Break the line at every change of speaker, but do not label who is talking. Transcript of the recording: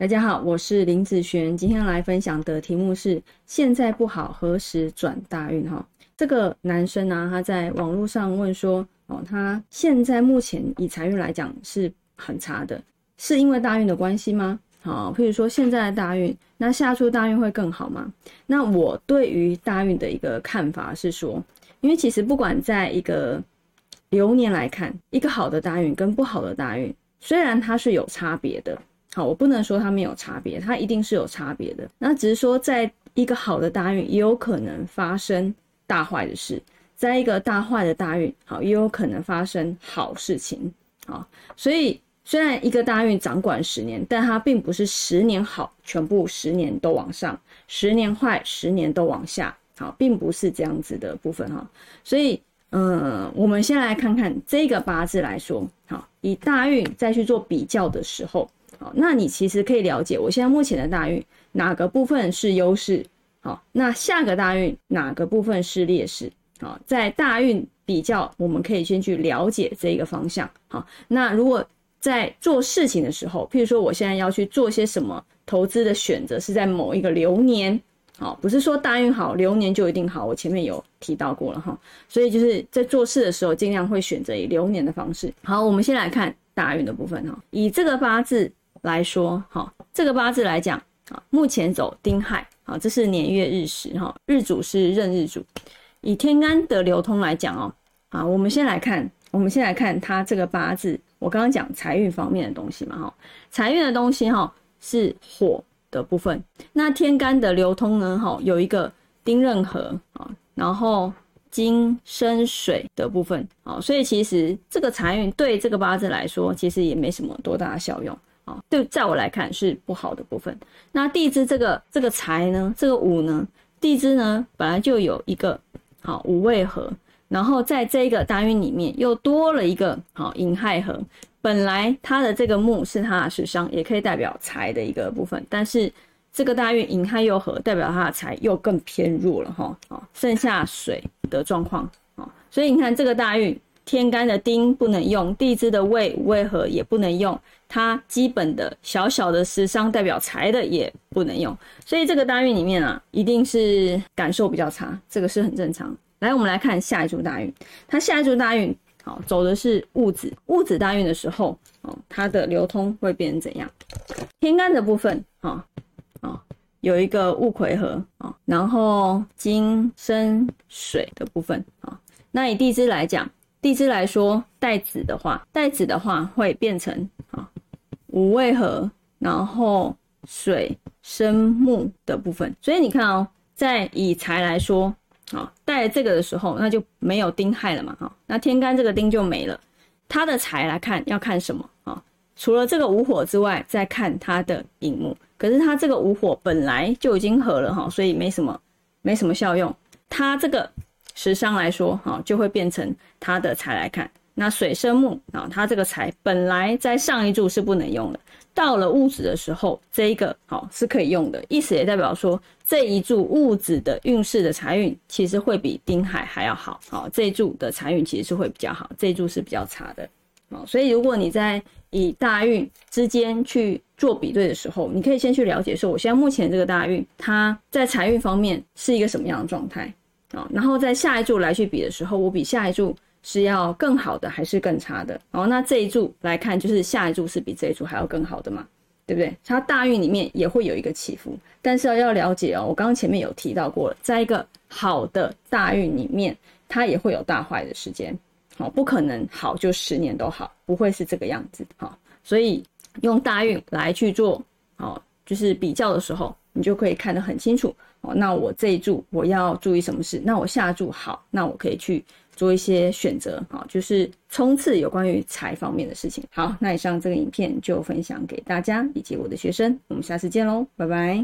大家好，我是林子璇，今天来分享的题目是现在不好，何时转大运？哈，这个男生呢，他在网络上问说，哦，他现在目前以财运来讲是很差的，是因为大运的关系吗？好，譬如说现在的大运，那下出大运会更好吗？那我对于大运的一个看法是说，因为其实不管在一个流年来看，一个好的大运跟不好的大运，虽然它是有差别的。好，我不能说它没有差别，它一定是有差别的。那只是说，在一个好的大运，也有可能发生大坏的事；在一个大坏的大运，好，也有可能发生好事情。好，所以虽然一个大运掌管十年，但它并不是十年好，全部十年都往上；十年坏，十年都往下。好，并不是这样子的部分哈。所以，嗯，我们先来看看这个八字来说，好，以大运再去做比较的时候。好，那你其实可以了解，我现在目前的大运哪个部分是优势？好，那下个大运哪个部分是劣势？好，在大运比较，我们可以先去了解这个方向。好，那如果在做事情的时候，譬如说我现在要去做些什么投资的选择，是在某一个流年，好，不是说大运好，流年就一定好。我前面有提到过了哈，所以就是在做事的时候，尽量会选择以流年的方式。好，我们先来看大运的部分哈，以这个八字。来说，哈，这个八字来讲，啊，目前走丁亥，好，这是年月日时，哈，日主是壬日主。以天干的流通来讲，哦，啊，我们先来看，我们先来看它这个八字，我刚刚讲财运方面的东西嘛，哈，财运的东西，哈，是火的部分。那天干的流通呢，哈，有一个丁壬合，啊，然后金生水的部分，啊，所以其实这个财运对这个八字来说，其实也没什么多大的效用。对，在我来看是不好的部分。那地支这个这个财呢，这个午呢，地支呢本来就有一个好午未合，然后在这个大运里面又多了一个好寅亥合。本来它的这个木是它的食伤，也可以代表财的一个部分，但是这个大运寅亥又合，代表它的财又更偏弱了哈。好，剩下水的状况啊，所以你看这个大运。天干的丁不能用，地支的未未合也不能用，它基本的小小的食伤代表财的也不能用，所以这个大运里面啊，一定是感受比较差，这个是很正常。来，我们来看下一柱大运，它下一柱大运好走的是戊子，戊子大运的时候，哦，它的流通会变成怎样？天干的部分啊啊，有一个戊癸合啊，然后金生水的部分啊，那以地支来讲。地支来说，带子的话，带子的话会变成啊五味合，然后水生木的部分。所以你看哦，在以财来说，啊带这个的时候，那就没有丁亥了嘛，哈，那天干这个丁就没了。它的财来看要看什么啊？除了这个午火之外，再看它的寅木。可是它这个午火本来就已经合了哈，所以没什么没什么效用。它这个。时伤来说，哈，就会变成他的财来看。那水生木啊，它这个财本来在上一柱是不能用的，到了戊子的时候，这一个好是可以用的。意思也代表说，这一柱戊子的运势的财运其实会比丁亥还要好。好，这一柱的财运其实是会比较好，这一柱是比较差的。好，所以如果你在以大运之间去做比对的时候，你可以先去了解说，我现在目前这个大运，它在财运方面是一个什么样的状态。啊，然后在下一柱来去比的时候，我比下一柱是要更好的还是更差的？哦，那这一柱来看，就是下一柱是比这一柱还要更好的嘛，对不对？它大运里面也会有一个起伏，但是要了解哦，我刚刚前面有提到过了，在一个好的大运里面，它也会有大坏的时间，好，不可能好就十年都好，不会是这个样子，好，所以用大运来去做，好，就是比较的时候。你就可以看得很清楚哦。那我这一注我要注意什么事？那我下注好，那我可以去做一些选择啊，就是冲刺有关于财方面的事情。好，那以上这个影片就分享给大家以及我的学生，我们下次见喽，拜拜。